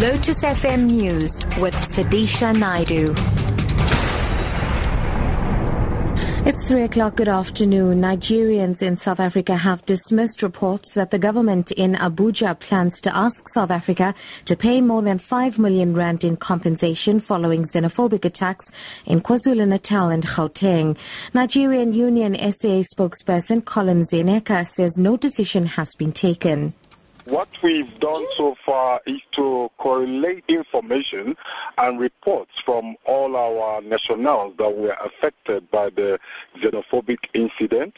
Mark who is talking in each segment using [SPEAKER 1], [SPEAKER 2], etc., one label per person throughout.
[SPEAKER 1] Lotus FM News with Sudisha Naidu. It's three o'clock. Good afternoon. Nigerians in South Africa have dismissed reports that the government in Abuja plans to ask South Africa to pay more than 5 million rand in compensation following xenophobic attacks in KwaZulu Natal and Gauteng. Nigerian Union SA spokesperson Colin Zeneka says no decision has been taken.
[SPEAKER 2] What we've done so far is to correlate information and reports from all our nationals that were affected by the xenophobic incident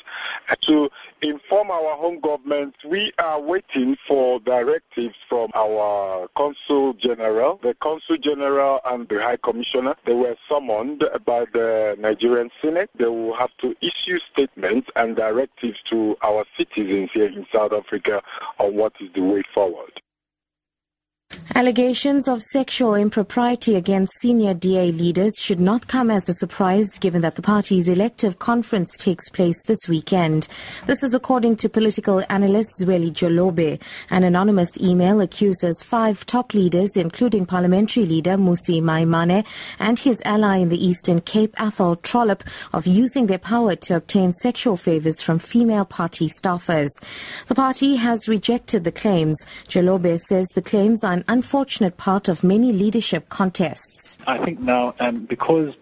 [SPEAKER 2] to inform our home government. We are waiting for directives from our Consul General, the Consul General and the High Commissioner. They were summoned by the Nigerian Senate. They will have to issue statements and directives to our citizens here in South Africa on what is the way forward.
[SPEAKER 1] Allegations of sexual impropriety against senior DA leaders should not come as a surprise given that the party's elective conference takes place this weekend. This is according to political analyst Zweli Jolobe. An anonymous email accuses five top leaders, including parliamentary leader Mmusi Maimane and his ally in the Eastern Cape, Athol Trollip, of using their power to obtain sexual favors from female party staffers. The party has rejected the claims. Jolobe says the claims are an unfortunate part of many leadership contests.
[SPEAKER 3] I think now, um, because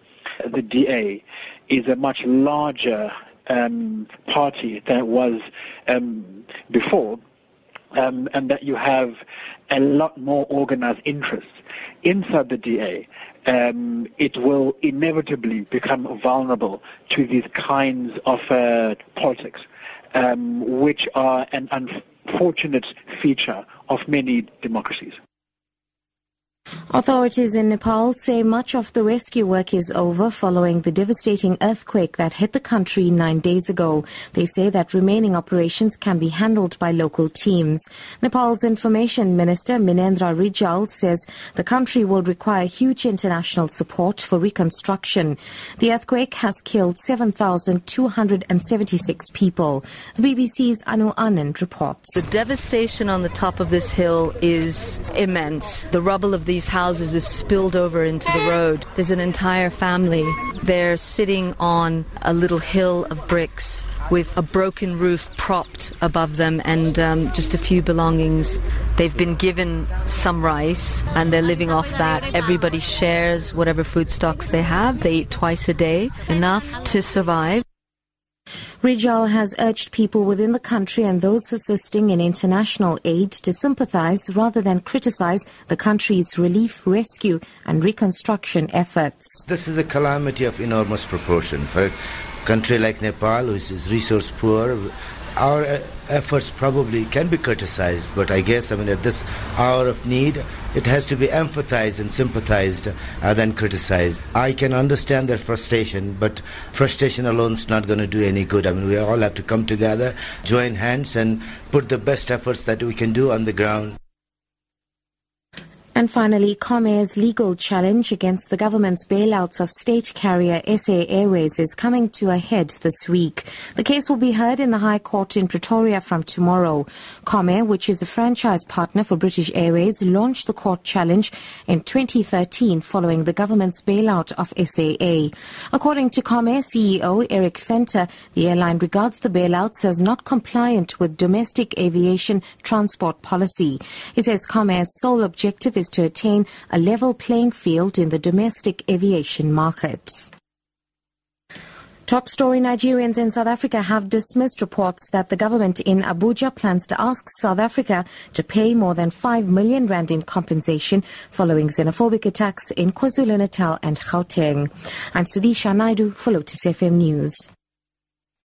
[SPEAKER 3] the DA is a much larger um, party than it was um, before, um, and that you have a lot more organized interests inside the DA, um, it will inevitably become vulnerable to these kinds of uh, politics, um, which are an unfortunate feature of many democracies.
[SPEAKER 1] Authorities in Nepal say much of the rescue work is over following the devastating earthquake that hit the country nine days ago. They say that remaining operations can be handled by local teams. Nepal's Information Minister Minendra Rijal says the country will require huge international support for reconstruction. The earthquake has killed 7,276 people. The BBC's Anu Anand reports.
[SPEAKER 4] The devastation on the top of this hill is immense. The rubble of these houses is spilled over into the road. There's an entire family. They're sitting on a little hill of bricks with a broken roof propped above them and um, just a few belongings. They've been given some rice and they're living off that. Everybody shares whatever food stocks they have. They eat twice a day, enough to survive.
[SPEAKER 1] Rijal has urged people within the country and those assisting in international aid to sympathize rather than criticize the country's relief, rescue and reconstruction efforts.
[SPEAKER 5] This is a calamity of enormous proportion for a country like Nepal, which is resource poor, our uh, efforts probably can be criticized, but I guess, I mean, at this hour of need, it has to be empathized and sympathized uh, than criticized. I can understand their frustration, but frustration alone is not going to do any good. I mean, we all have to come together, join hands, and put the best efforts that we can do on the ground.
[SPEAKER 1] And finally, Comair's legal challenge against the government's bailouts of state carrier SA Airways is coming to a head this week. The case will be heard in the High Court in Pretoria from tomorrow. Comair, which is a franchise partner for British Airways, launched the court challenge in 2013 following the government's bailout of SAA. According to Comair CEO Erik Venter, the airline regards the bailouts as not compliant with domestic aviation transport policy. He says Comair's sole objective is is to attain a level playing field in the domestic aviation markets. Top story Nigerians in South Africa have dismissed reports that the government in Abuja plans to ask South Africa to pay more than 5 million rand in compensation following xenophobic attacks in KwaZulu Natal and Gauteng. I'm Sudisha Naidu for Lotus FM News.